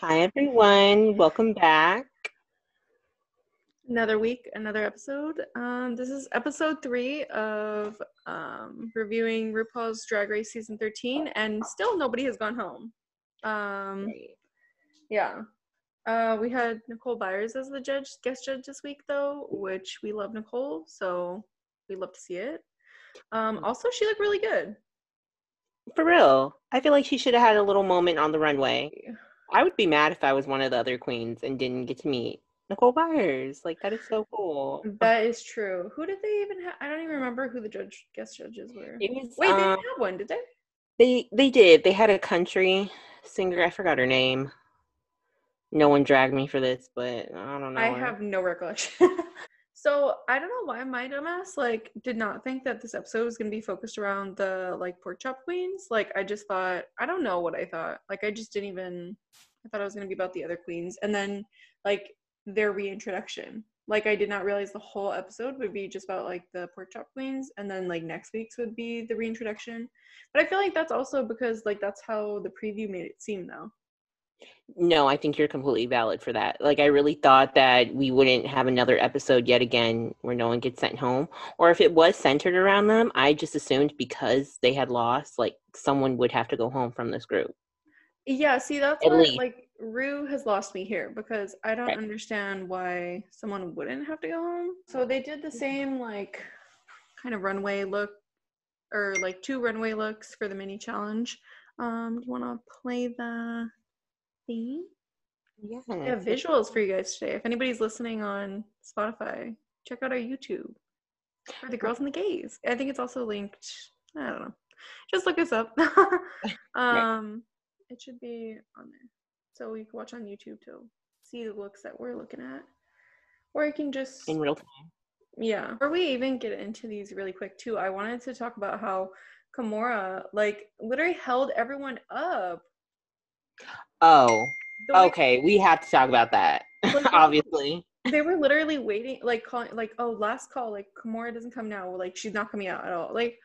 Hi, everyone. Welcome back. Another week, another episode. Um, this is episode three of um, reviewing RuPaul's Drag Race season 13, and still nobody has gone home. Um, yeah. Uh, we had Nicole Byers as the judge, guest judge this week, though, which we love Nicole, so we love to see it. Um, also, she looked really good. For real. I feel like she should have had a little moment on the runway. I would be mad if I was one of the other queens and didn't get to meet Nicole Byers. Like, that is so cool. That is true. Who did they even have? I don't even remember who the judge guest judges were. It was, Wait, they um, didn't have one, did they? they they did. They had a country singer. I forgot her name. No one dragged me for this, but I don't know. I her. have no recollection. so I don't know why my dumbass like did not think that this episode was gonna be focused around the like pork chop queens. Like I just thought I don't know what I thought. Like I just didn't even I thought it was gonna be about the other queens and then like their reintroduction. Like I did not realize the whole episode would be just about like the pork chop queens and then like next week's would be the reintroduction. But I feel like that's also because like that's how the preview made it seem though. No, I think you're completely valid for that. Like, I really thought that we wouldn't have another episode yet again where no one gets sent home. Or if it was centered around them, I just assumed because they had lost, like, someone would have to go home from this group. Yeah, see that's At what least. like Rue has lost me here because I don't Right. understand why someone wouldn't have to go home. So they did the same like kind of runway look or like two runway looks for the mini challenge. Um, do you want to play the theme? Yeah. We have visuals for you guys today. If anybody's listening on Spotify, check out our YouTube for the girls and the gays. I think it's also linked. I don't know. Just look us up. um, it should be on there, so you can watch on YouTube to see the looks that we're looking at, or you can just In real time. yeah. Before we even get into these really quick too, I wanted to talk about how Kahmora like literally held everyone up. Oh, okay. We have to talk about that, Like, obviously. they were literally waiting like calling like oh last call like Kahmora doesn't come now like she's not coming out at all like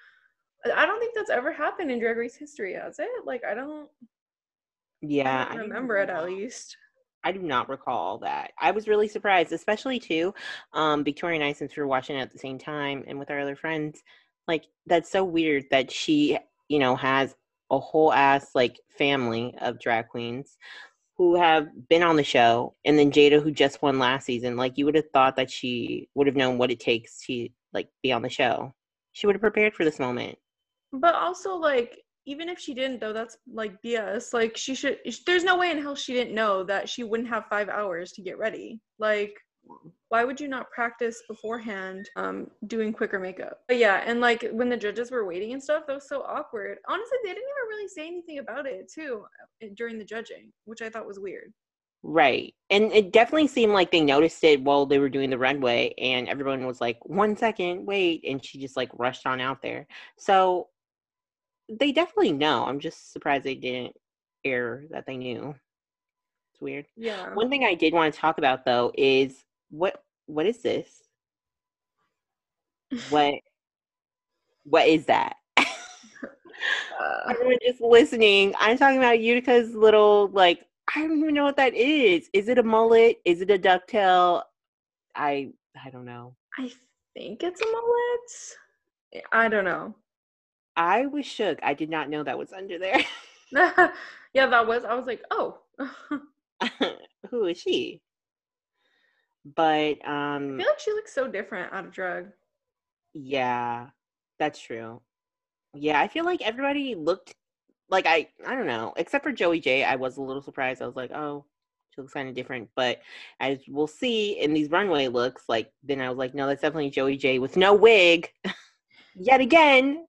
I don't think that's ever happened in Drag Race history has it like I don't, Yeah. I I don't do remember it at least I do not recall that. I was really surprised, especially too. Um, Victoria and I, since we were watching it at the same time and with our other friends, like that's so weird that she, you know, has a whole ass like family of drag queens who have been on the show, and then Jaida, who just won last season. Like you would have thought that she would have known what it takes to like be on the show. She would have prepared for this moment. but also like even if she didn't though that's like BS like she should there's no way in hell she didn't know that she wouldn't have five hours to get ready like why would you not practice beforehand um doing quicker makeup but yeah and like when the judges were waiting and stuff that was so awkward honestly they didn't even really say anything about it too uh, during the judging which i thought was weird Right. And it definitely seemed like they noticed it while they were doing the runway and everyone was like, one second, wait. And she just like rushed on out there. So they definitely know. I'm just surprised they didn't air that they knew. It's weird. yeah One thing I did want to talk about though is what what is this? What what is that? Uh, Everyone just listening. I'm talking about Utica's little like I don't even know what that is. Is it a mullet? Is it a ducktail? I I don't know. i think it's a mullet i don't know I was shook. I did not know that was under there. yeah that was i was like oh Who is she? But I um feel like she looks so different out of drag. yeah, that's true. Yeah, I feel like everybody looked like I I don't know, except for Joey Jay, I was a little surprised. I was like, "Oh, she looks kind of different." But as we'll see in these runway looks, like then I was like, "No, that's definitely Joey Jay with no wig." Yet again.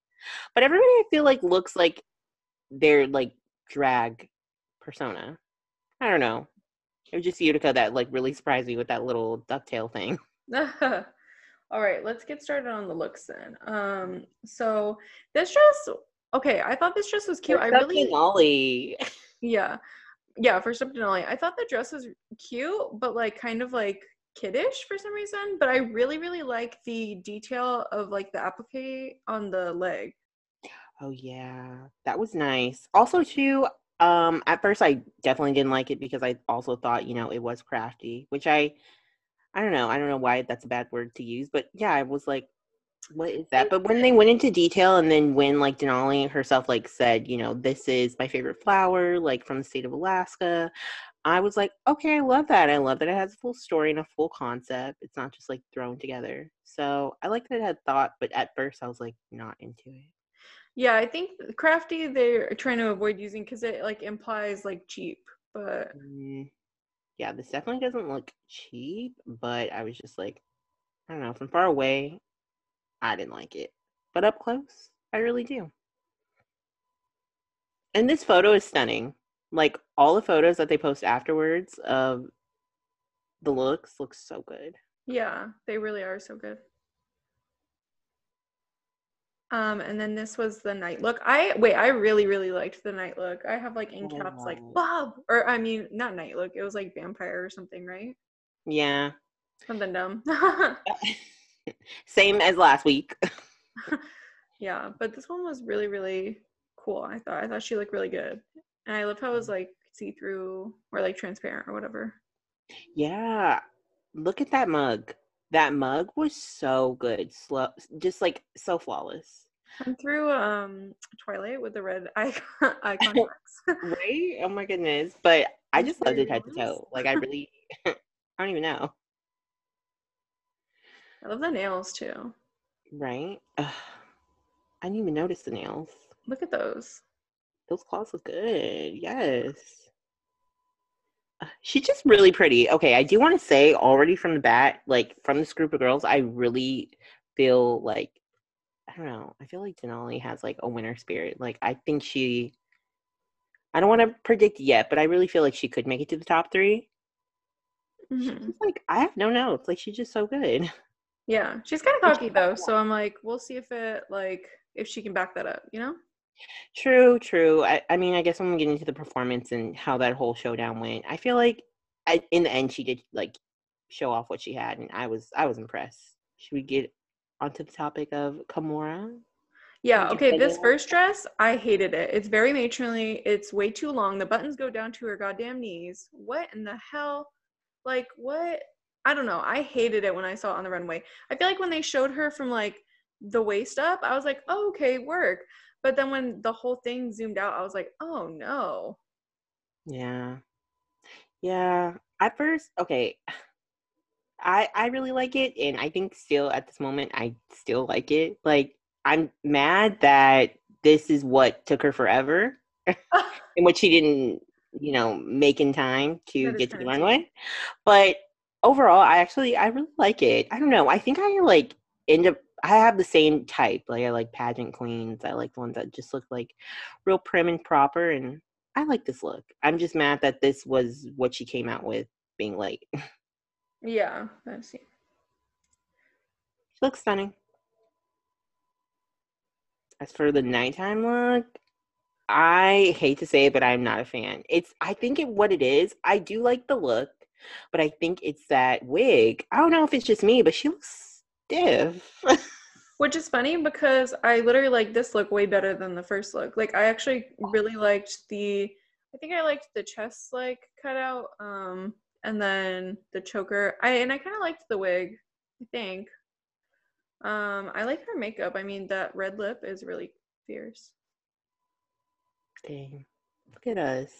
But everybody I feel like looks like their like drag persona. I don't know. It was just Utica that like really surprised me with that little ducktail thing. All right, let's get started on the looks then. Um, so this dress, okay, I thought this dress was cute. I really, Denali. yeah, yeah. First up, Denali, I thought the dress was cute, but like kind of like kiddish for some reason. But I really, really like the detail of like the applique on the leg. Oh yeah, that was nice. Also, too, Um, at first I definitely didn't like it because I also thought, you know, it was crafty, which I I don't know. I don't know why that's a bad word to use, but yeah, I was like, what is that? But when they went into detail and then when like Denali herself like said, you know, this is my favorite flower, like from the state of Alaska, I was like, okay, I love that. I love that it has a full story and a full concept. It's not just like thrown together. So I like that it had thought, but at first I was like not into it. Yeah, I think crafty they're trying to avoid using because it like implies like cheap, but Mm, yeah, this definitely doesn't look cheap, but I was just like, I don't know, from far away, I didn't like it. But up close, I really do. And this photo is stunning. Like all the photos that they post afterwards of the looks look so good. yeah, they really are so good. Um, and then this was the night look. I wait, I really, really liked the night look. I have like in caps like Oh. Bob, or I mean, not night look. It was like vampire or something, right? Yeah. Something dumb. Same as last week. yeah, but this one was really, really cool. I thought I thought she looked really good, and I love how it was like see through or like transparent or whatever. Yeah. Look at that mug. That mug was so good. Slow just like so flawless. I'm through um Twilight with the red icon marks. Right? Oh my goodness. But I just loved it head to toe. Like I really I don't even know. I love the nails too. Right? Ugh. I didn't even notice the nails. Look at those. Those claws look good. Yes. Uh, She's just really pretty. Okay, I do want to say already from the bat, like from this group of girls, I really feel like I don't know. I feel like Denali has like a winner spirit. Like I think she I don't want to predict yet, but I really feel like she could make it to the top 3. She's Mhm. just like I have no notes. Like she's just so good. Yeah, she's kind of cocky though, so I'm like, we'll see if it like if she can back that up, you know? True, true. I, I mean, I guess when we get into the performance and how that whole showdown went, I feel like I, in the end she did like show off what she had, and I was I was impressed. Should we get onto the topic of Kahmora? Yeah, okay, this first dress, I hated it. It's very matronly. It's way too long. The buttons go down to her goddamn knees. What in the hell? Like, what? I don't know. I hated it when I saw it on the runway. I feel like when they showed her from like the waist up, I was like, oh, okay, work. But then when the whole thing zoomed out, I was like, oh no. Yeah, yeah. At first, okay, I I really like it, and I think still at this moment I still like it. Like I'm mad that this is what took her forever, and what she didn't, you know, make in time to get to the runway. But overall, I actually I really like it. I don't know. I think I like end up. I have the same type. Like I like pageant queens. I like the ones that just look like real prim and proper, and I like this look. I'm just mad that this was what she came out with, being late. Yeah, I see. She looks stunning. As for the nighttime look, I hate to say it, but I'm not a fan. It's I think it what it is. I do like the look, but I think it's that wig. I don't know if it's just me, but she looks stiff. Which is funny because I literally like this look way better than the first look. Like I actually really liked the I think I liked the chest like cutout um and then the choker. I and I kind of liked the wig, I think. Um I like her makeup. I mean that red lip is really fierce. Dang. Look at us.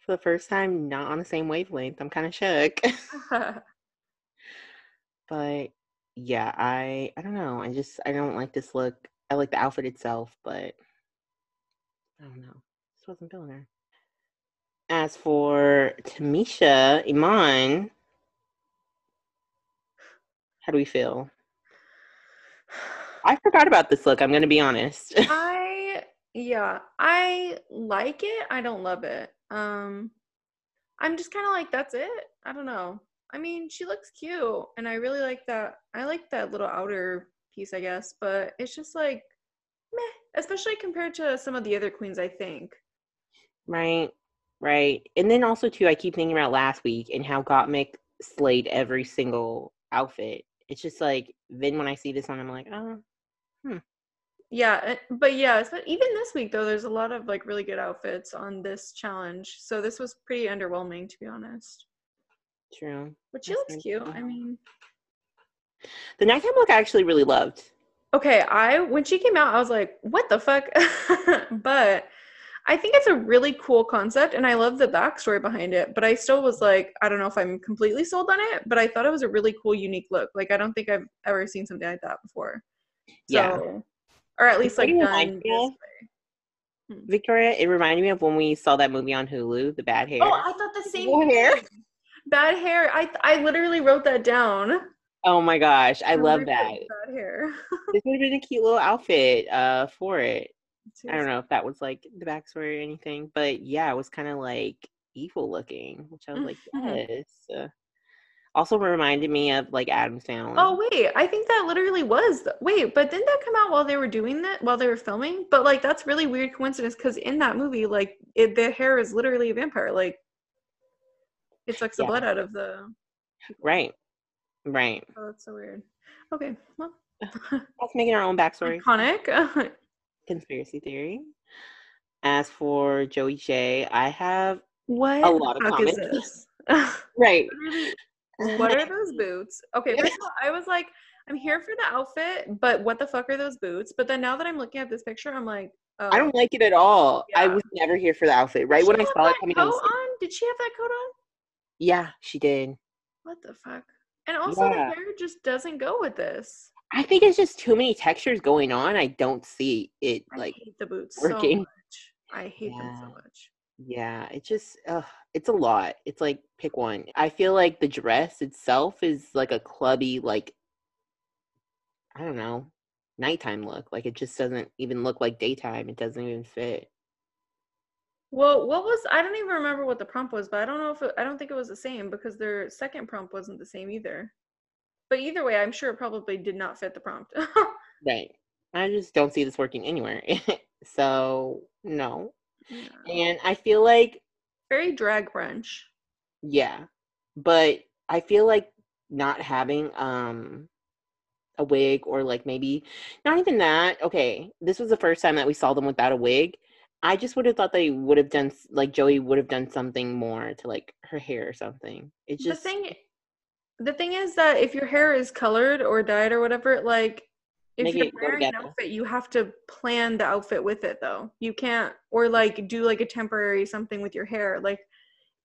For the first time, not on the same wavelength. I'm kind of shook. but yeah, I I don't know. I just I don't like this look. I like the outfit itself, but I don't know. Just wasn't feeling her. As for Tamisha Iman, how do we feel? I forgot about this look. I'm gonna be honest. I yeah, I like it. I don't love it. Um I'm just kind of like that's it. I don't know. I mean, she looks cute and I really like that. I like that little outer piece, I guess, but it's just like meh, especially compared to some of the other queens, I think. right, right. And then also too, I keep thinking about last week and how Gottmik slayed every single outfit. It's just like then when I see this one, I'm like, oh, hmm. yeah, eh, but yeah, so even this week though, there's a lot of like really good outfits on this challenge. So this was pretty underwhelming to be honest. True. But she That's looks cute. I mean, The nighttime look I actually really loved. okay, I when she came out, I was like, what the fuck? but I think it's a really cool concept and I love the backstory behind it. But I still was like, I don't know if I'm completely sold on it, but I thought it was a really cool, unique look. Like I don't think I've ever seen something like that before. Yeah. So, or at least like done way. Victoria, it reminded me of when we saw that movie on Hulu, The Bad Hair. Oh, I thought the same Bad hair? Bad hair. I I literally wrote that down. Oh my gosh, I love that. Bad hair. This would have been a cute little outfit uh for it. I don't know if that was like the backstory or anything, but yeah, it was kind of like evil looking, which I was like, Mhm. yes. Uh, also reminded me of like Adam Sandler. Oh wait, I think that literally was. The, wait, but didn't that come out while they were doing that? While they were filming? But like that's really weird coincidence because in that movie, like it, the hair is literally a vampire. Like it sucks the Yeah. blood out of the. right, right. Oh, that's so weird. Okay, well, that's making our own backstory. iconic. Conspiracy theory. As for Joey Jay, I have what A lot of the fuck is comments. right. What are those boots? Okay, first of all, I was like, I'm here for the outfit, but what the fuck are those boots? But then now that I'm looking at this picture, I'm like, oh. I don't like it at all. I was never here for the outfit. Right when I saw it coming coat on, on? Did she have that coat on? yeah, she did. What the fuck? And also, Yeah. the hair just doesn't go with this. I think it's just too many textures going on. I don't see it I like the boots working. so much. I hate them so much. Yeah, it just ugh, it's a lot. It's like pick one. I feel like the dress itself is like a clubby, like I don't know, nighttime look. Like it just doesn't even look like daytime. It doesn't even fit. Well, what was I don't even remember what the prompt was, but I don't know if it, I don't think it was the same because their second prompt wasn't the same either. But either way, I'm sure it probably did not fit the prompt. Right. I just don't see this working anywhere. so no. And I feel like Very drag brunch. yeah, but I feel like not having um a wig or like maybe not even that. Okay, this was the first time that we saw them without a wig. I just would have thought they would have done like Joey would have done something more to like her hair or something. It's just the thing the thing is that if your hair is colored or dyed or whatever, like if Make you're wearing an outfit, you have to plan the outfit with it though. You can't or like do like a temporary something with your hair. Like if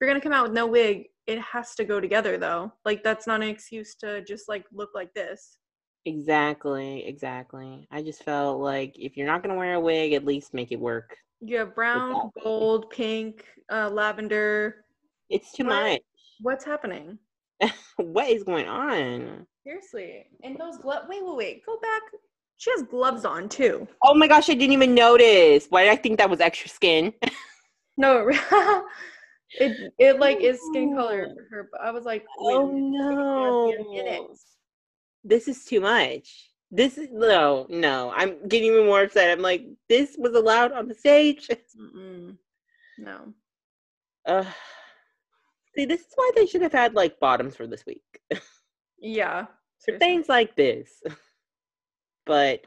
you're gonna come out with no wig, it has to go together though. Like that's not an excuse to just like look like this. exactly, exactly. I just felt like if you're not gonna wear a wig, at least make it work. You have brown, gold, pink, uh, lavender. It's too What? much. What's happening? what is going on? Seriously. And those gloves wait, wait, wait. Go back. She has gloves on too. Oh my gosh, I didn't even notice. Why did I think that was extra skin? No, it it like is skin color for her. But I was like, Oh minute, wait a minute. no. This is too much. This is no, no. I'm getting even more upset. I'm like, this was allowed on the stage. Mm-mm. No. Uh, see, this is why they should have had like bottoms for this week. Yeah. for things like this. But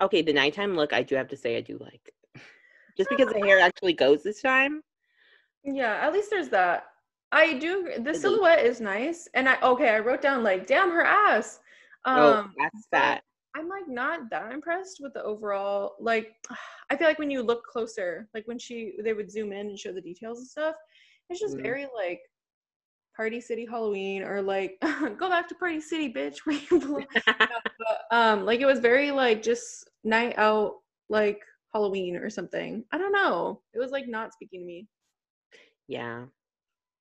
okay, the nighttime look, I do have to say, I do like. Just because the hair actually goes this time. Yeah, at least there's that. I do. The silhouette is nice, and I okay. I wrote down like, damn her ass. Um, oh, that's fat. I'm like not that impressed with the overall. Like, I feel like when you look closer, like when she they would zoom in and show the details and stuff, it's just Mhm. very like Party City Halloween or like go back to Party City, bitch. where you belong." No, but, um, like it was very like just night out like Halloween or something. I don't know. It was like not speaking to me. Yeah,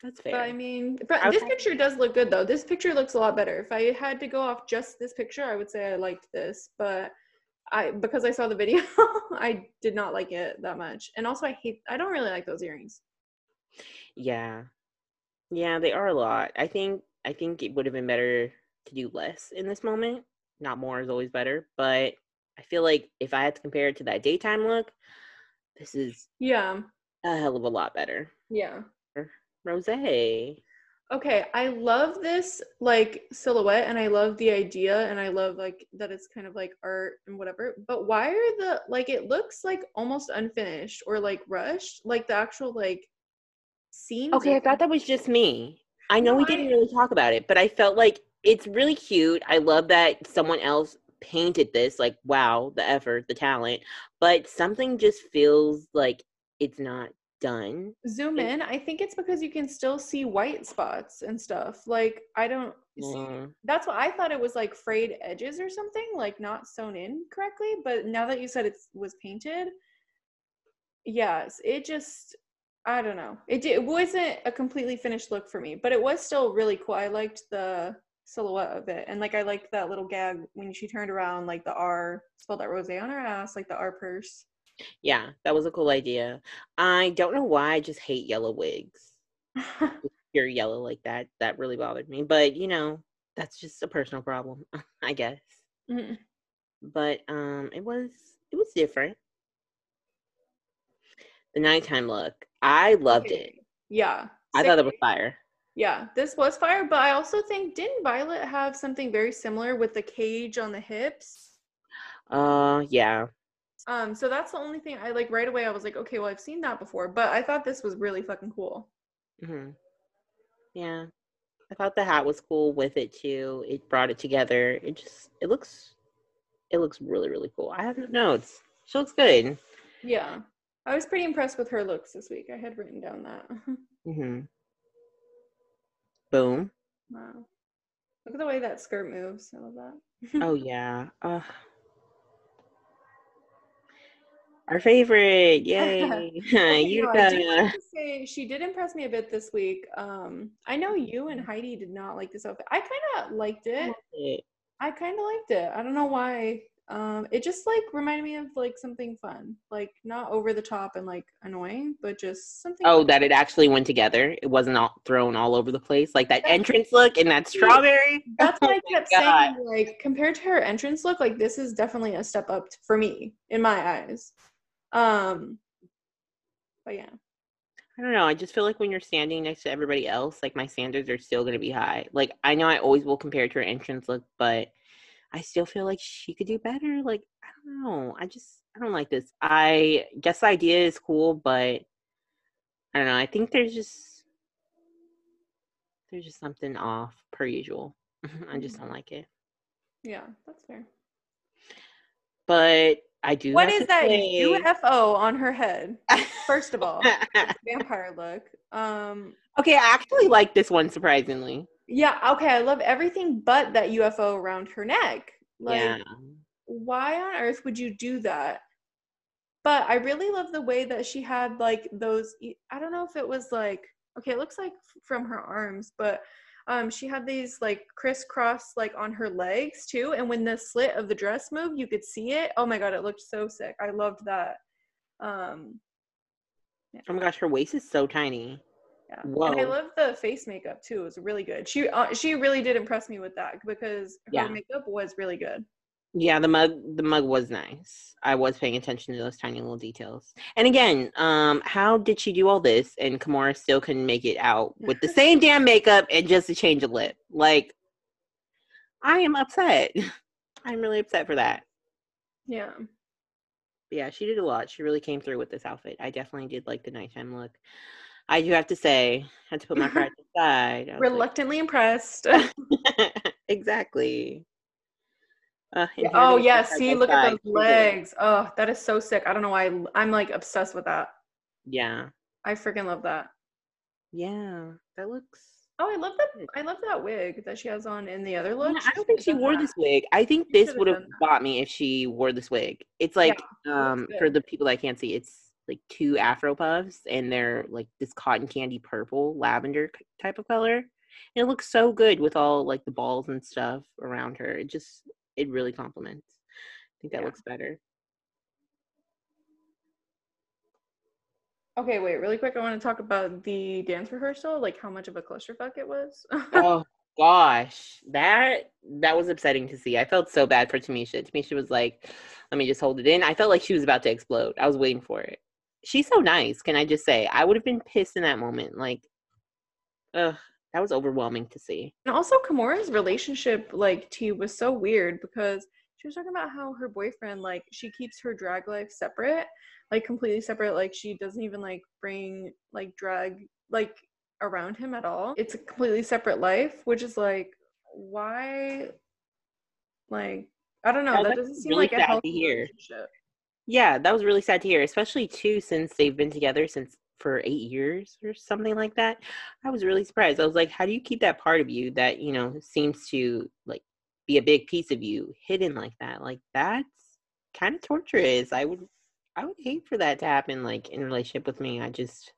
that's fair. But I mean, but this picture does look good though. This picture looks a lot better. If I had to go off just this picture, I would say I liked this, but I because I saw the video, I did not like it that much. And also, I hate. I don't really like those earrings. Yeah. Yeah, they are a lot. I think I think it would have been better to do less in this moment. Not more is always better, but I feel like if I had to compare it to that daytime look, this is Yeah, a hell of a lot better. yeah. Rose. Okay, I love this like silhouette and I love the idea and I love like that it's kind of like art and whatever. But why are the like it looks like almost unfinished or like rushed? Like the actual like seams. Okay, I thought that was just me. I know we didn't I- really talk about it, but I felt like it's really cute. I love that someone else painted this. Like, wow, the effort, the talent. But something just feels like it's not done. zoom in. I think it's because you can still see white spots and stuff. Like I don't see Mm. that's what I thought it was like frayed edges or something, like not sewn in correctly. But now that you said it was painted, yes, it just I don't know. It di- it wasn't a completely finished look for me, but it was still really cool. I liked the silhouette of it, and like I liked that little gag when she turned around, like the R spelled out rose on her ass, like the R purse. Yeah, that was a cool idea. I don't know why I just hate yellow wigs. Pure yellow like that. That really bothered me. But you know, that's just a personal problem, I guess. Mhm. But um it was it was different. The nighttime look. I loved it. Yeah, I thought it was fire. Yeah, this was fire, but I also think didn't Violet have something very similar with the cage on the hips? Uh yeah. Um, so that's the only thing I like right away. I was like, okay, well, I've seen that before, but I thought this was really fucking cool. hmm Yeah. I thought the hat was cool with it too. It brought it together. It just it looks it looks really, really cool. I have no notes. She looks good. Yeah, I was pretty impressed with her looks this week. I had written down that. hmm Boom. wow, look at the way that skirt moves. I love that. Oh yeah. Uh, our favorite. Yay. Okay, no, I do Utica. have to say she did impress me a bit this week. Um, I know you and Heidi did not like this outfit. I kind of liked it. I kind of liked it. I don't know why. Um, it just like reminded me of like something fun, like not over the top and like annoying, but just something. Oh, fun. that it actually went together. It wasn't all thrown all over the place. Like that That's- entrance look and that strawberry. That's what Oh I kept God. saying. Like compared to her entrance look, like this is definitely a step up for me in my eyes. Um, but yeah, I don't know. I just feel like when you're standing next to everybody else, like my standards are still going to be high. Like I know I always will compare to her entrance look, but I still feel like she could do better. Like I don't know. I just I don't like this. I guess the idea is cool, but I don't know. I think there's just there's just something off per usual. I just don't like it. yeah, that's fair. But I do. What is that say- UFO on her head? First of all, vampire look. Um, okay, I actually like this one surprisingly. Yeah, okay, I love everything but that UFO around her neck. Like, yeah. why on earth would you do that? But I really love the way that she had like those. I don't know if it was like okay, it looks like from her arms, but um, she had these like crisscross like on her legs too. And when the slit of the dress moved, you could see it. Oh my god, it looked so sick. I loved that. Um, Oh my gosh, her waist is so tiny. Yeah. And I love the face makeup too. It was really good. She uh, she really did impress me with that because her Yeah. makeup was really good. Yeah, the mug the mug was nice. I was paying attention to those tiny little details. And again, um, how did she do all this and Kahmora still couldn't make it out with the same damn makeup and just a change of lip? Like I am upset. I'm really upset for that. Yeah. But yeah, she did a lot. She really came through with this outfit. I definitely did like the nighttime look. I do have to say, had to put my pride aside. Was like, Reluctantly impressed. exactly. Uh, oh yeah, see, look at those legs. Oh, that is so sick. I don't know why I- I'm like obsessed with that. Yeah. I freaking love that. Yeah. That looks. Oh, I love that. I love that wig that she has on in the other look. Yeah, I don't think she wore done this wig. I think She this would have that. got me if she wore this wig. It's like um looks for the people that can't see, it's like two afro puffs and they're like this cotton candy purple lavender type of color. And it looks so good with all like the balls and stuff around her. It just it really complements. I think that Yeah. looks better. Okay, wait, really quick. I want to talk about the dance rehearsal, like how much of a clusterfuck it was. oh gosh, that that was upsetting to see. I felt so bad for Tamisha. Tamisha was like, "Let me just hold it in." I felt like she was about to explode. I was waiting for it. She's so nice. Can I just say? I would have been pissed in that moment. Like, ugh, that was overwhelming to see. And also Kahmora's relationship like to you was so weird because she was talking about how her boyfriend like she keeps her drag life separate, like completely separate. Like she doesn't even like bring like drag like around him at all. It's a completely separate life, which is like why like I don't know. That that doesn't seem really like a healthy relationship. Yeah, that was really sad to hear, especially too since they've been together since for eight years or something like that. I was really surprised. I was like, how do you keep that part of you that, you know, seems to like be a big piece of you hidden like that? Like that's kind of torturous. I would I would hate for that to happen like in a relationship with me. I just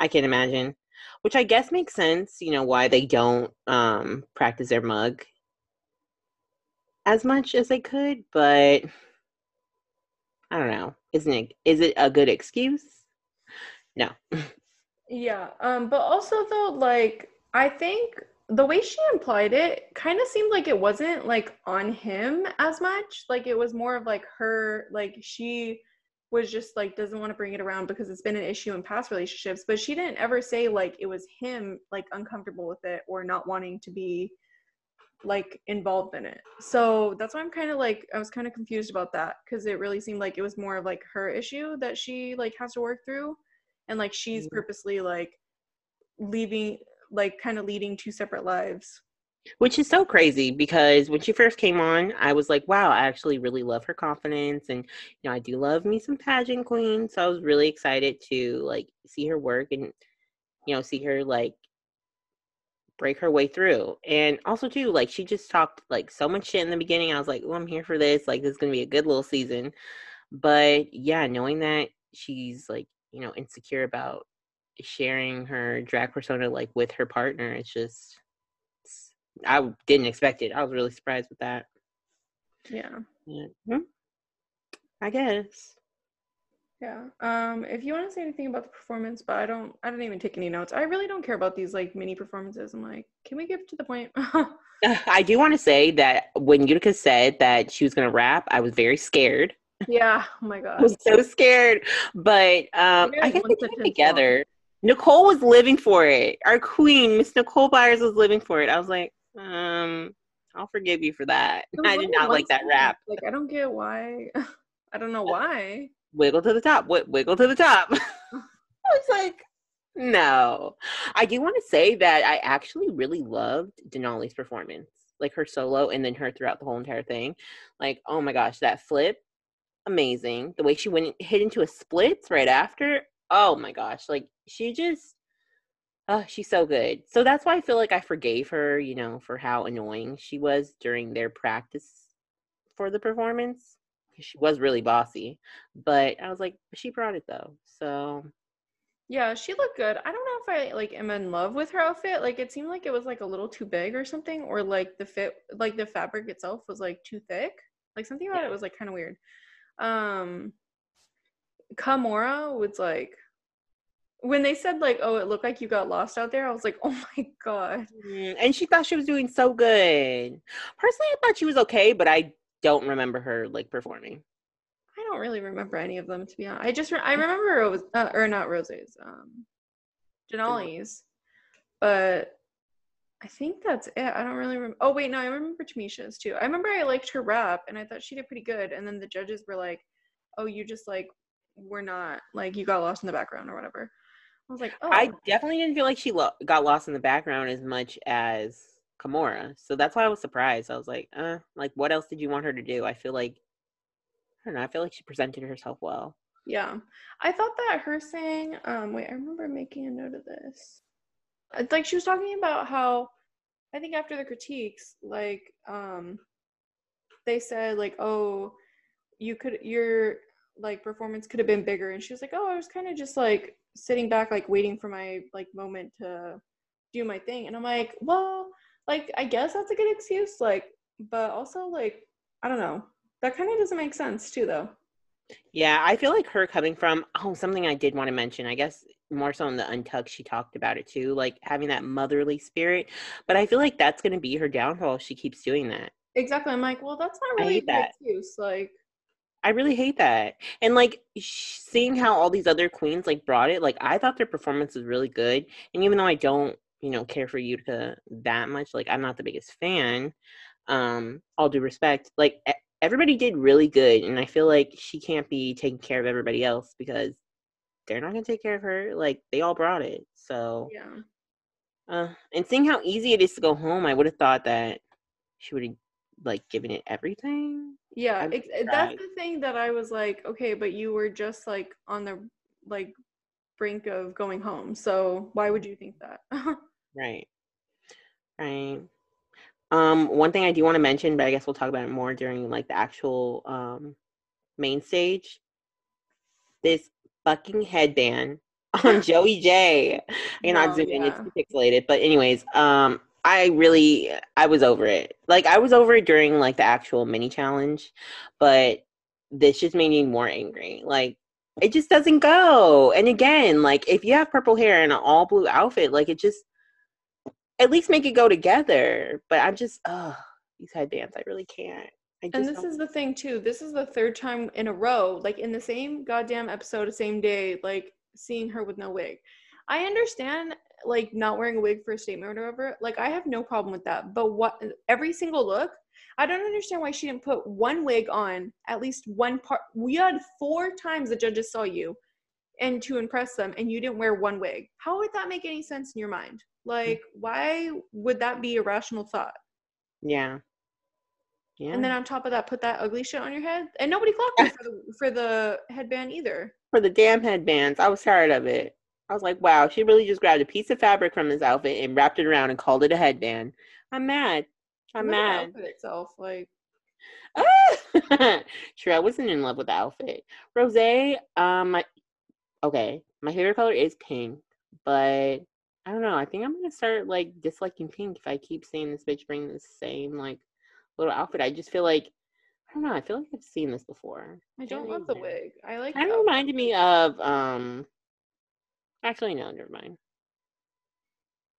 I can't imagine. Which I guess makes sense, you know, why they don't um practice their mug as much as they could, but I don't know. Isn't it is it a good excuse? No. Yeah. Um, but also though, like I think the way she implied it kind of seemed like it wasn't like on him as much. Like it was more of like her like she was just like doesn't want to bring it around because it's been an issue in past relationships, but she didn't ever say like it was him like uncomfortable with it or not wanting to be like involved in it. So that's why I'm kind of like I was kind of confused about that because it really seemed like it was more of like her issue that she like has to work through and like she's Mhm. purposely like leaving like kind of leading two separate lives. Which is so crazy because when she first came on, I was like, wow, I actually really love her confidence. And, you know, I do love me some pageant queen. So I was really excited to like see her work and, you know, see her like break her way through. And also, too, like she just talked like so much shit in the beginning. I was like, oh, I'm here for this. Like, this is going to be a good little season. But yeah, knowing that she's like, you know, insecure about sharing her drag persona like with her partner, it's just, it's- I didn't expect it. I was really surprised with that. Yeah. Yeah. Hmm. I guess. Yeah. Um if you want to say anything about the performance, but I don't I didn't even take any notes. I really don't care about these like mini performances. I'm like, can we get to the point? I do want to say that when Utica said that she was going to rap, I was very scared. yeah. Oh my god. I was so scared. But um, I guess they came long. together. Nicole was living for it. Our queen, Miss Nicole Byers, was living for it. I was like, um, I'll forgive you for that. I did not like that rap. Like I don't get why. I don't know why. Wiggle to the top. Wi- Wiggle to the top. I was like, no. I do want to say that I actually really loved Denali's performance, like her solo and then her throughout the whole entire thing. Like, oh my gosh, that flip, amazing. The way she went hit into a splits right after, oh my gosh, like she just, oh, she's so good. So that's why I feel like I forgave her, you know, for how annoying she was during their practice for the performance. 'Cause She was really bossy, but I was like, she brought it though. So Yeah, she looked good. I don't know if I like am in love with her outfit. Like it seemed like it was like a little too big or something, or like the fit, like the fabric itself was like too thick. Like something about Yeah. it was like kind of weird. Um, Kahmora was like, when they said like, "Oh, it looked like you got lost out there," I was like, "Oh my god." Mm, and she thought she was doing so good. Personally, I thought she was okay, but I don't remember her like performing. I don't really remember any of them to be honest. I just re- I remember Rose, uh, or not Rose's, um, Denali's, but I think that's it. I don't really remember. Oh wait, no, I remember Tamisha's too. I remember I liked her rap, and I thought she did pretty good. And then the judges were like, "Oh, you just like were not like you got lost in the background or whatever." I was like, "Oh, I definitely didn't feel like she lo- got lost in the background as much as Kahmora. So that's why I was surprised. I was like, uh, like what else did you want her to do? I feel like I don't know. I feel like she presented herself well. Yeah. I thought that her saying, um, wait, I remember making a note of this. It's like she was talking about how I think after the critiques, like, um, they said like, oh, you could your like performance could have been bigger. And she was like, Oh, I was kind of just like sitting back, like waiting for my like moment to do my thing. And I'm like, well, like I guess that's a good excuse, like, but also like, I don't know. That kind of doesn't make sense too though. Yeah, I feel like her coming from oh something I did want to mention. I guess more so in the untucked she talked about it too, like having that motherly spirit. But I feel like that's going to be her downfall if she keeps doing that. Exactly. I'm like, well, that's not really a hate good that. excuse. Like, I really hate that. And like sh- seeing how all these other queens like brought it, like I thought their performance was really good. And even though I don't, you know, care for Utica that much. Like, I'm not the biggest fan. Um, all due respect, like everybody did really good, and I feel like she can't be taking care of everybody else because they're not gonna take care of her. Like, they all brought it, so yeah. Uh, and seeing how easy it is to go home, I would have thought that she would have like given it everything. Yeah, it, that's the thing that I was like, okay, but you were just like on the like brink of going home. So why would you think that? right. Right. Um, one thing I do want to mention, but I guess we'll talk about it more during like the actual um main stage. This fucking headband on Joey Jay. I cannot oh, zoom yeah. in; it's pixelated. But anyways, um, I really I was over it. Like I was over it during like the actual mini challenge, but this just made me more angry. Like it just doesn't go. And again, like if you have purple hair and an all blue outfit, like it just at least make it go together. But I'm just oh these headbands, I really can't. I and this don't. is the thing too. This is the third time in a row, like in the same goddamn episode, same day, like seeing her with no wig. I understand like not wearing a wig for a statement or whatever. Like I have no problem with that. But what every single look, I don't understand why she didn't put one wig on at least one part. We had four times the judges saw you and to impress them and you didn't wear one wig. How would that make any sense in your mind? Like why would that be a rational thought? Yeah. Yeah. And then on top of that, put that ugly shit on your head, and nobody clocked you for the for the headband either. For the damn headbands, I was tired of it. I was like, wow, she really just grabbed a piece of fabric from this outfit and wrapped it around and called it a headband. I'm mad. I'm mad. outfit itself, like. sure, I wasn't in love with the outfit. Rose, um, my, okay, my favorite color is pink, but I don't know. I think I'm gonna start like disliking pink if I keep seeing this bitch bring the same like little outfit. I just feel like I don't know. I feel like I've seen this before. I don't love the wig. I like. It Kind of reminded me of um Actually, no, never mind.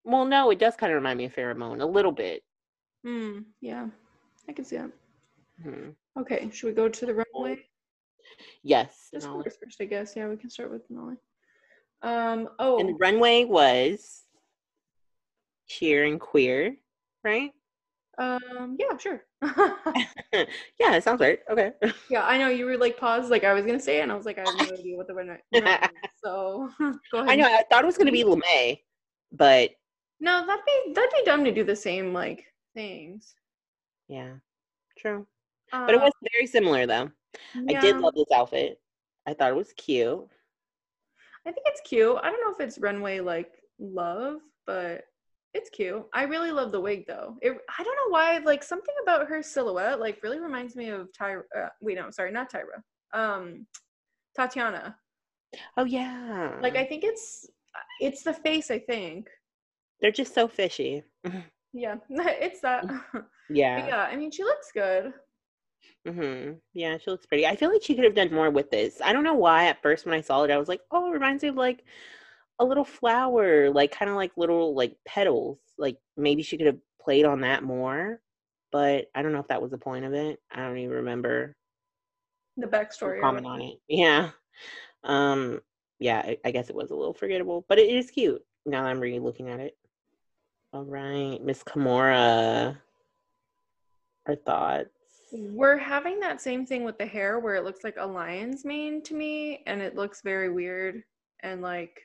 Well, no, it does kind of remind me of Farrah Moan a little bit. Hmm. Yeah, I can see that. Hmm. Okay, should we go to the runway? Yes. Just first, I guess. Yeah, we can start with Denali. Um. Oh. And the runway was cheer and queer, right? Um, yeah, sure. yeah, it sounds right. Okay. Yeah, I know you were like paused, like I was gonna say, it, and I was like, I have no idea what the winner. so go ahead. I know. I thought it was gonna be LeMay, but no, that'd be that'd be dumb to do the same like things. Yeah, true. Uh, but it was very similar though. Yeah. I did love this outfit. I thought it was cute. I think it's cute. I don't know if it's runway like love, but it's cute. I really love the wig though. It, I don't know why, like something about her silhouette, like really reminds me of Tyra. Uh, wait, no, sorry, not Tyra. Um, Tatianna. Oh yeah. Like I think it's it's the face. I think they're just so fishy. yeah, it's that. Yeah. But yeah, I mean, she looks good. Mhm. Yeah, she looks pretty. I feel like she could have done more with this. I don't know why. At first, when I saw it, I was like, "Oh, it reminds me of like a little flower, like kind of like little like petals. Like maybe she could have played on that more, but I don't know if that was the point of it. I don't even remember the backstory. Comment on it. Yeah. Um. Yeah. I, I guess it was a little forgettable, but it is cute. Now that I'm really looking at it. All right, Miss Kahmora. Our thoughts. We're having that same thing with the hair where it looks like a lion's mane to me, and it looks very weird and like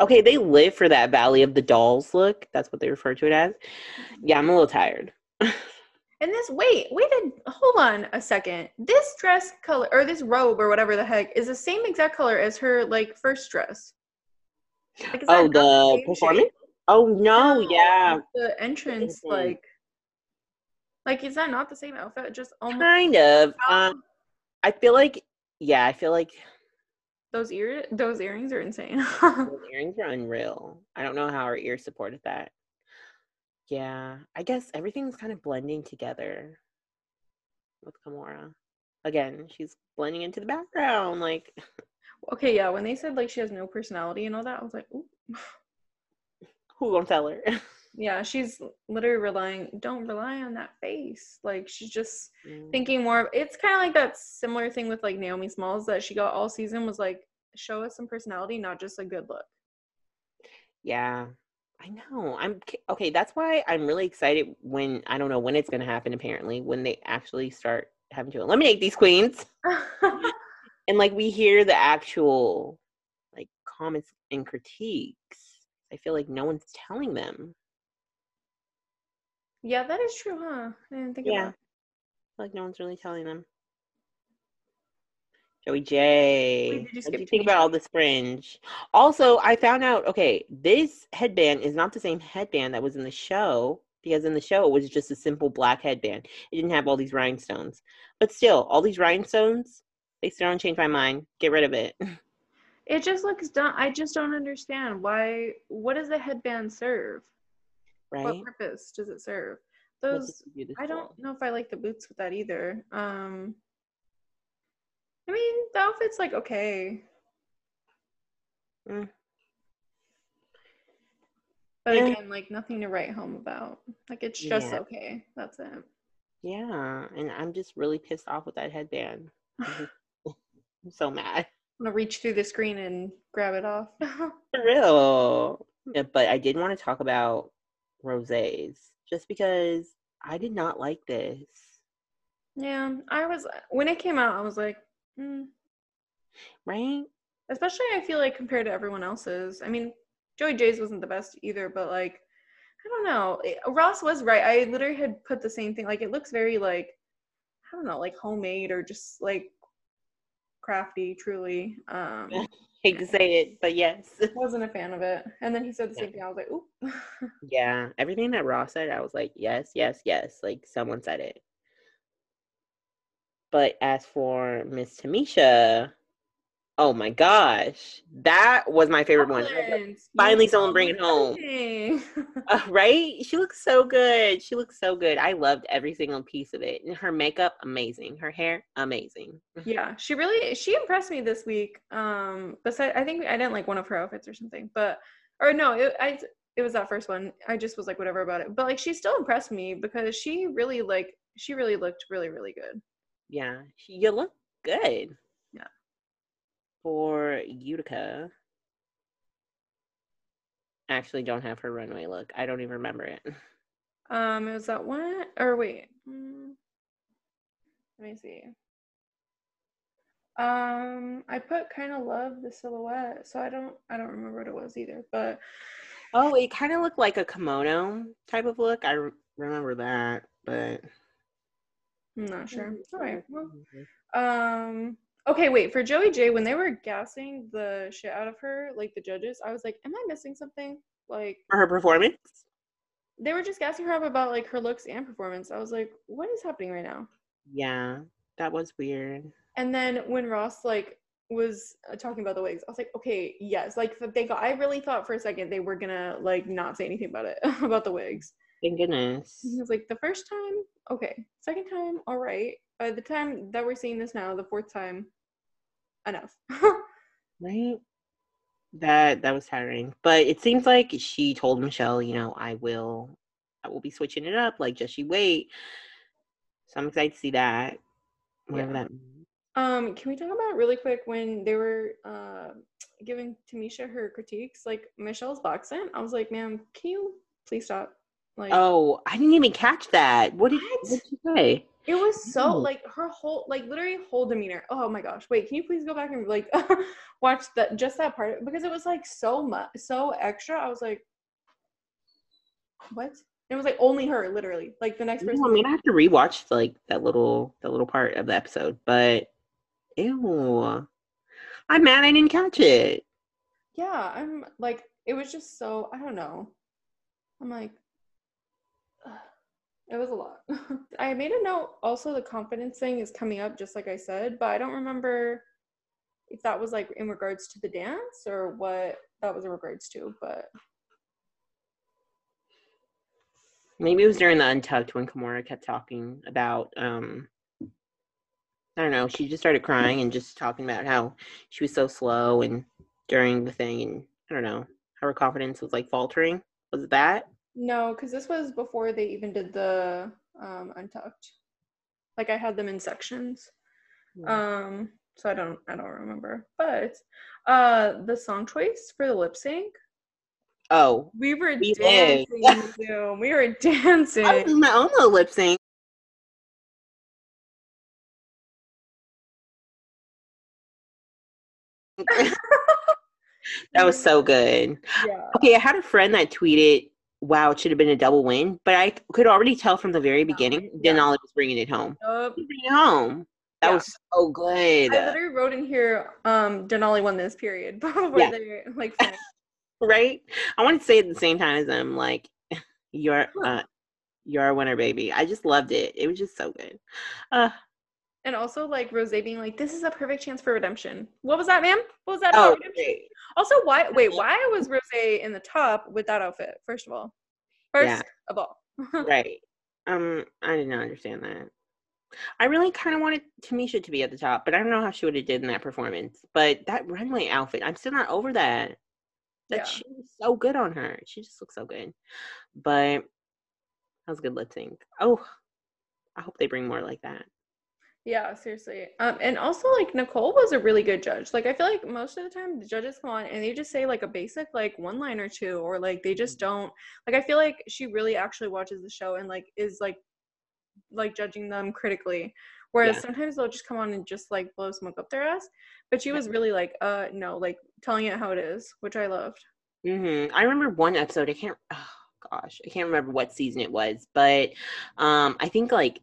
Okay, they live for that Valley of the Dolls look. That's what they refer to it as. Yeah, I'm a little tired. and this, wait, wait, a, hold on a second. This dress color or this robe or whatever the heck is the same exact color as her like first dress. Like, oh, the, the performance. Oh no, no, yeah. The entrance, like, like is that not the same outfit? Just almost kind of. Um, I feel like, yeah, I feel like those ear those earrings are insane. those earrings are unreal. I don't know how her ears supported that. Yeah, I guess everything's kind of blending together with Kahmora. Again, she's blending into the background. Like, okay, yeah. When they said like she has no personality and all that, I was like, ooh. Who gonna tell her? yeah, she's literally relying. Don't rely on that face. Like she's just mm. thinking more. Of, it's kind of like that similar thing with like Naomi Smalls that she got all season was like show us some personality, not just a good look. Yeah, I know. I'm okay. That's why I'm really excited when I don't know when it's going to happen. Apparently, when they actually start having to eliminate these queens, and like we hear the actual like comments and critiques. I feel like no one's telling them. Yeah, that is true, huh? I didn't think Yeah. about Like no one's really telling them. Joey Jay. Wait, did you What do you think about all this fringe? Also, I found out. Okay, this headband is not the same headband that was in the show because in the show it was just a simple black headband. It didn't have all these rhinestones. But still, all these rhinestones. They still don't change my mind. Get rid of it. It just looks dumb. I just don't understand why. What does the headband serve? Right? What purpose does it serve? Those did you do this I don't know if I like the boots with that either. Um I mean, the outfit's like okay. Mm. But Yeah. again, like nothing to write home about. Like it's just Yeah. okay. That's it. Yeah, and I'm just really pissed off with that headband. I'm I'm so mad. I'm gonna reach through the screen and grab it off. For real. Yeah, but I did want to talk about Rosé's just because I did not like this. yeah, I was when it came out, I was like, mm. Right? especially I feel like compared to everyone else's. I mean, Joey Jay's wasn't the best either, but like, I don't know. It- Ross was right. I literally had put the same thing. Like, it looks very like, I don't know, like homemade or just like crafty. Truly, um, Hate to say it, but yes. wasn't a fan of it. And then he said the same Yeah. thing. I was like, ooh. Yeah, everything that Ross said, I was like, yes, yes, yes. Like someone said it. But as for Miss Tamisha, oh my gosh, that was my favorite one. Like, finally You someone bring it home. Uh, right? She looks so good. She looks so good. I loved every single piece of it. And her makeup, amazing. Her hair, amazing. yeah she really she impressed me this week um besides i think i didn't like one of her outfits or something but or no it, i it was that first one i just was like whatever about it but like she still impressed me because she really like she really looked really really good Yeah, you look good. For Utica, actually don't have her runway look. I don't even remember it. um it was that one or wait mm, let me see um i put kind of love the silhouette so i don't i don't remember what it was either but Oh, it kind of looked like a kimono type of look. I re- remember that, but i'm not sure all right well Mhm. Um. Okay, wait. For Joey Jay, when they were gassing the shit out of her, like the judges, I was like, "Am I missing something?" Like for her performance. they were just gassing her up about like her looks and performance. I was like, "What is happening right now?" Yeah, that was weird. And then when Ross like was uh, talking about the wigs, I was like, "Okay, yes." Like they got. I really thought for a second they were gonna like not say anything about it about the wigs. Thank goodness. He was like, "The first time, okay. Second time, all right. By the time that we're seeing this now, the fourth time, enough." Right? That that was tiring. But it seems like she told Michelle, you know, I will I will be switching it up, like just you wait. So I'm excited to see that. Whatever Yeah. that means. Um, can we talk about really quick when they were uh, giving Tamisha her critiques, like Michelle's box scent? I was like, ma'am, can you please stop? Like, Oh, I didn't even catch that. What did What? what did you say? It was so like her whole, like literally whole demeanor. Oh my gosh! Wait, can you please go back and like watch that just that part because it was like so much, so extra. I was like, what? It was like only her, literally. Like the next person. I mean, I have to rewatch like that little that little part of the episode, but ew. I'm mad I didn't catch it. yeah, I'm like, it was just so I don't know. I'm like, it was a lot. I made a note. Also, the confidence thing is coming up, just like I said, but I don't remember if that was like in regards to the dance or what that was in regards to. But Maybe it was during the Untucked when Kahmora kept talking about um I don't know, she just started crying and just talking about how she was so slow and during the thing and I don't know, how her confidence was like faltering. Was it that? No, because this was before they even did the um, untucked. Like I had them in sections. Um, so I don't I don't remember. But uh the song choice for the lip sync, Oh, We were We dancing did. in the Zoom. We were dancing. I was doing my own little lip sync. that was so good. yeah. Okay, I had a friend that tweeted, "Wow, it should have been a double win," but I could already tell from the very beginning, yeah. Denali was bringing it home. Was bringing it home. That Yeah. was so good, I literally wrote in here, um, Denali won this period before Yeah. they like right? I want to say it at the same time as them, like, "You're, uh, you're a winner, baby." I just loved it. It was just so good. Uh, And also like Rosé being like, this is a perfect chance for redemption. What was that, ma'am? What was that oh, great. Also, why wait, why was Rosé in the top with that outfit, first of all? First Yeah. of all. right. Um, I did not understand that. I really kind of wanted Tamisha to be at the top, but I don't know how she would have did in that performance. But that runway outfit, I'm still not over that. That Yeah. she was so good on her. She just looks so good. But that was good lip sync. Oh, I hope they bring more like that. Yeah, seriously. Um, and also like Nicole was a really good judge. Like I feel like most of the time the judges come on and they just say like a basic like one line or two, or like they just don't like I feel like she really actually watches the show and like is like like judging them critically. Whereas Yeah. sometimes they'll just come on and just like blow smoke up their ass. But she was really like, uh no, like telling it how it is, which I loved. Mm-hmm. I remember one episode. I can't. Oh gosh, I can't remember what season it was, but um, I think like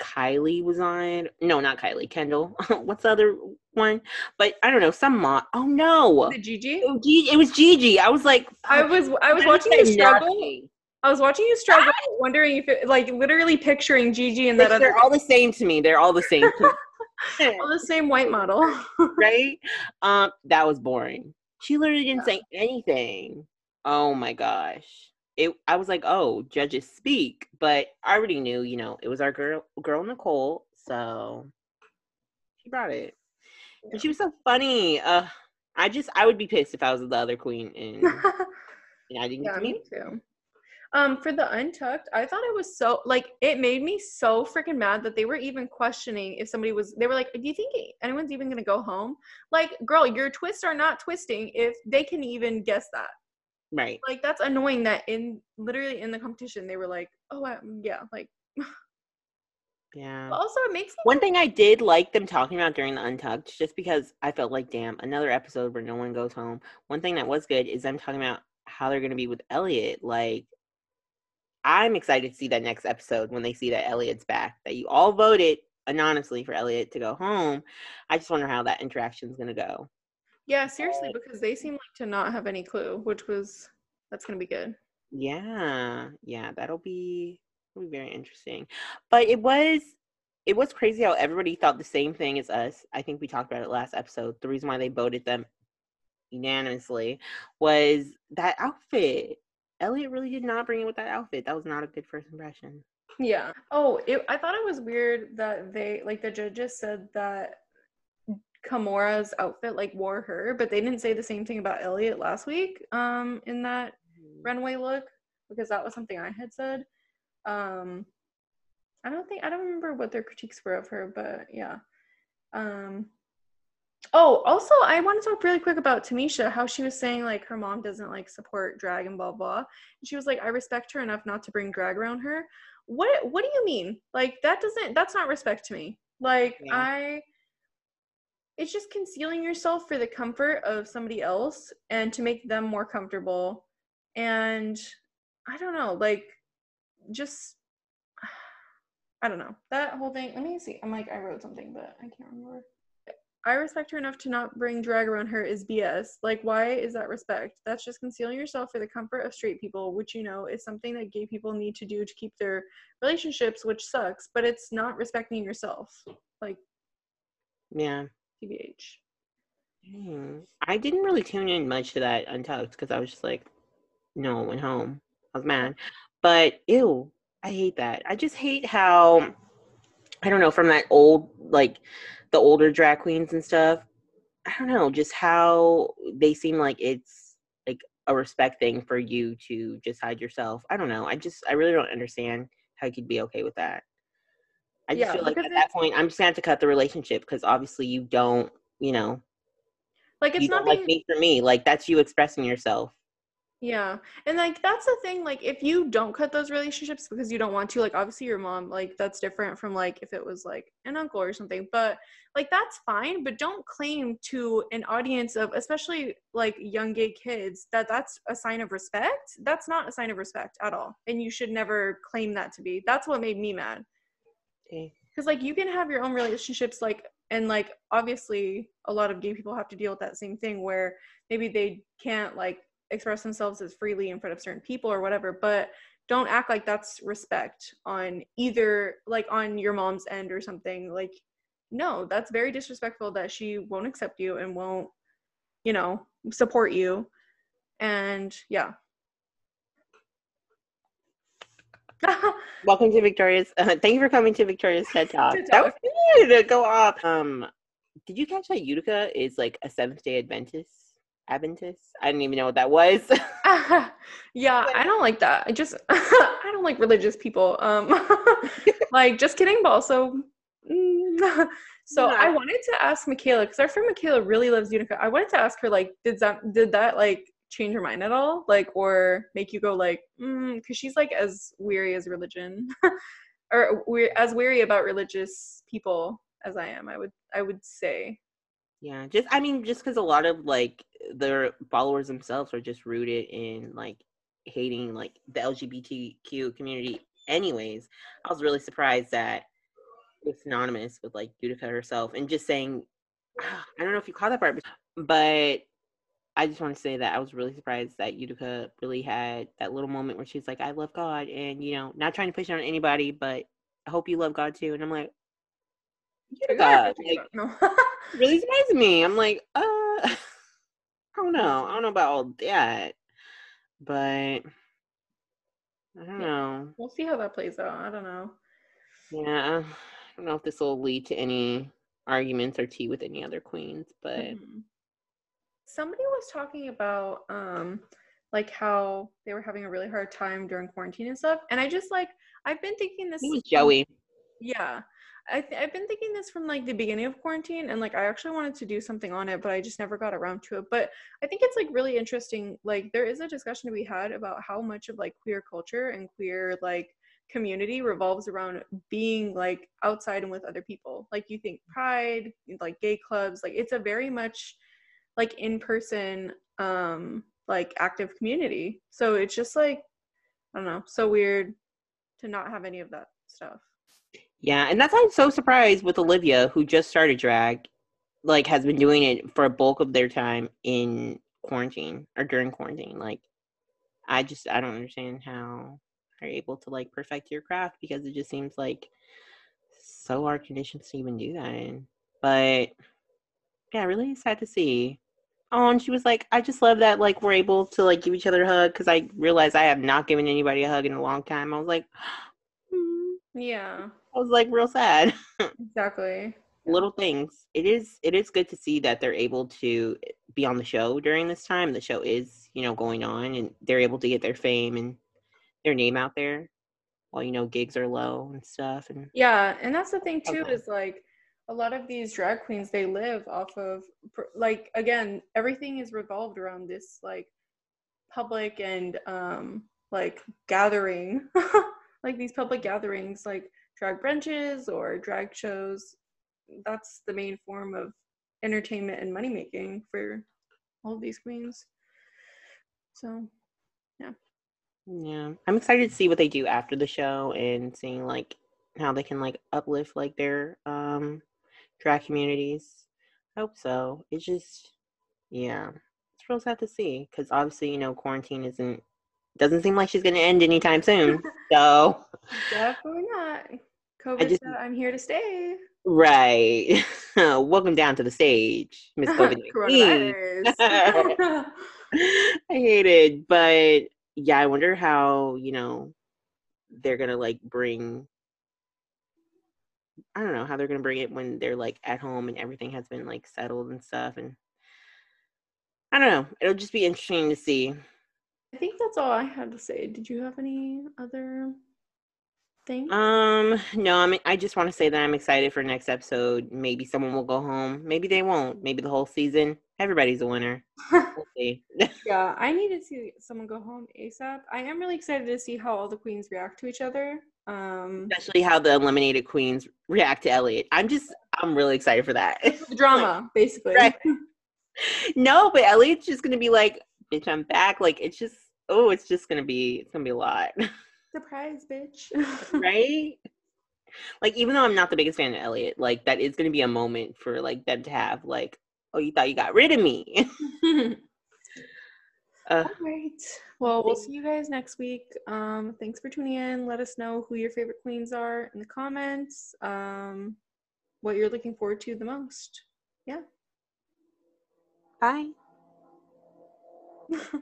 Kylie was on. No, not Kylie. Kendall. What's the other one? But I don't know. Some mo- Oh no, The Gigi? it was Gigi. It was Gigi. I was like, I was I was watching you struggle. nothing. I was watching you struggle, wondering if it like literally picturing Gigi and that They're all the same to me. They're all the same. All the same white model. right? Um, that was boring. She literally didn't say anything. Oh my gosh. It I was like, oh, judges speak, but I already knew, you know, it was our girl girl Nicole, so she brought it. And she was so funny. Uh I just I would be pissed if I was the other queen and, and I didn't get yeah, to me too. Um, for the untucked, I thought it was so like it made me so freaking mad that they were even questioning if somebody was. They were like, "Do you think anyone's even gonna go home?" Like, girl, your twists are not twisting if they can even guess that. Right. Like, that's annoying. That in literally in the competition, they were like, "Oh, um, yeah." Like, Yeah. but also it makes One thing I did like them talking about during the Untucked, just because I felt like, damn, another episode where no one goes home. One thing that was good is them talking about how they're going to be with Elliott. Like, I'm excited to see that next episode when they see that Elliott's back, that you all voted anonymously for Elliott to go home. I just wonder how that interaction is going to go. Yeah, seriously, because they seem like to not have any clue, which was that's gonna be good. Yeah, yeah, that'll be that'll be very interesting. But it was it was crazy how everybody thought the same thing as us. I think we talked about it last episode. The reason why they voted them unanimously was that outfit. Elliott really did not bring it with that outfit. That was not a good first impression. Yeah. Oh, it, I thought it was weird that they like the judges said that Kahmora's outfit like wore her, but they didn't say the same thing about Elliott last week um in that runway look because that was something I had said. Um I don't think I don't remember what their critiques were of her, but yeah. Um Oh, also I want to talk really quick about Tamisha, how she was saying like her mom doesn't like support drag and blah blah. And she was like, I respect her enough not to bring drag around her. What what do you mean? Like that doesn't that's not respect to me. Like Yeah. I it's just concealing yourself for the comfort of somebody else and to make them more comfortable. And I don't know, like just I don't know. That whole thing, let me see. I'm like I wrote something, but I can't remember. I respect her enough to not bring drag around her is BS. Like, why is that respect? That's just concealing yourself for the comfort of straight people, which you know is something that gay people need to do to keep their relationships, which sucks, but it's not respecting yourself. Like, Yeah. TBH. Hmm. I didn't really tune in much to that Untucked because I was just like, no, I went home. I was mad. But ew, I hate that. I just hate how I don't know, from that old like the older drag queens and stuff. I don't know, just how they seem like it's like a respect thing for you to just hide yourself. I don't know. I just I really don't understand how you could be okay with that. I just Yeah, feel like at that point I'm just gonna have to cut the relationship because obviously you don't, you know, Like, it's not like me for me. Like that's you expressing yourself. Yeah. And like that's the thing like if you don't cut those relationships because you don't want to like obviously your mom like that's different from like if it was like an uncle or something but like that's fine but don't claim to an audience of especially like young gay kids that that's a sign of respect. That's not a sign of respect at all. And you should never claim that to be. That's what made me mad. Cuz like you can have your own relationships like and like obviously a lot of gay people have to deal with that same thing where maybe they can't like express themselves as freely in front of certain people or whatever but don't act like that's respect on either like on your mom's end or something. Like no that's very disrespectful that she won't accept you and won't you know support you. And yeah Welcome to Victoria's. Uh, thank you for coming to Victoria's TED Talk. TED That was good go off. Um, did you catch that Utica is like a Seventh Day Adventist? Adventist? I didn't even know what that was. yeah i don't like that i just i don't like religious people um like just kidding but also mm. so Yeah. i wanted to ask michaela because our friend michaela really loves Utica i wanted to ask her like did that did that like change her mind at all like or make you go like mm because she's like as weary as religion or we're as weary about religious people as i am i would i would say yeah, just I mean, just because a lot of like their followers themselves are just rooted in like hating like the LGBTQ community. Anyways, I was really surprised that it's synonymous with like Utica herself and just saying, I don't know if you caught that part, but I just want to say that I was really surprised that Utica really had that little moment where she's like, I love God, and you know, not trying to push it on anybody, but I hope you love God too. And I'm like, Utica, like, no really surprised me. I'm like, uh, I don't know. I don't know about all that, but I don't Yeah. know. we'll see how that plays out i don't know Yeah, I don't know if this will lead to any arguments or tea with any other queens, but Mhm. Somebody was talking about um like how they were having a really hard time during quarantine and stuff, and I just like I've been thinking this. it was Joey. Yeah, I th- I've been thinking this from like the beginning of quarantine, and like I actually wanted to do something on it, but I just never got around to it. But I think it's like really interesting. Like there is a discussion to be had about how much of like queer culture and queer like community revolves around being like outside and with other people. Like you think pride, like gay clubs, like it's a very much like in person um like active community. So it's just like I don't know, so weird to not have any of that stuff. Yeah, and that's why I'm so surprised with Olivia, who just started drag, like has been doing it for a bulk of their time in quarantine or during quarantine. Like, I just I don't understand how you're able to like perfect your craft because it just seems like so hard conditions to even do that in. But yeah, really sad to see. Oh, and she was like, I just love that like we're able to like give each other a hug because I realized I have not given anybody a hug in a long time. I was like, "Hmm." Yeah, I was like real sad. exactly. Little things. It is it is good to see that they're able to be on the show during this time. The show is, you know, going on and they're able to get their fame and their name out there while you know gigs are low and stuff and Yeah, and that's the thing too Okay. is like a lot of these drag queens they live off of like again everything is revolved around this like public and um like gathering like these public gatherings like drag brunches or drag shows that's the main form of entertainment and money making for all of these queens so yeah. yeah. I'm excited to see what they do after the show and seeing like how they can like uplift like their um drag communities. I hope so. It's just yeah. It's real sad to see because obviously, you know, quarantine isn't doesn't seem like she's gonna end anytime soon. so definitely not covid just- said i'm here to stay Right. Welcome down to the stage, Miss COVID. I hate it, but yeah, I wonder how you know they're gonna like bring. I don't know how they're gonna bring it when they're like at home and everything has been like settled and stuff, and I don't know. It'll just be interesting to see. I think that's all I had to say. Did you have any other things? Um, no, I mean, I just want to say that I'm excited for next episode. Maybe someone will go home. Maybe they won't. Maybe the whole season. Everybody's a winner. We'll see. yeah, I need to see someone go home ASAP. I am really excited to see how all the queens react to each other. Um, Especially how the eliminated queens react to Elliott. I'm just, I'm really excited for that. the drama, basically. Right. no, but Elliott's just gonna be like, bitch, I'm back. Like it's just, oh, it's just gonna be, it's gonna be a lot, Surprise, bitch. right? Like even though I'm not the biggest fan of Elliott, like that is gonna be a moment for like them to have like, oh, you thought you got rid of me. uh, All right. Well, we'll see you guys next week. Um, thanks for tuning in. Let us know who your favorite queens are in the comments. Um, what you're looking forward to the most. Yeah. bye.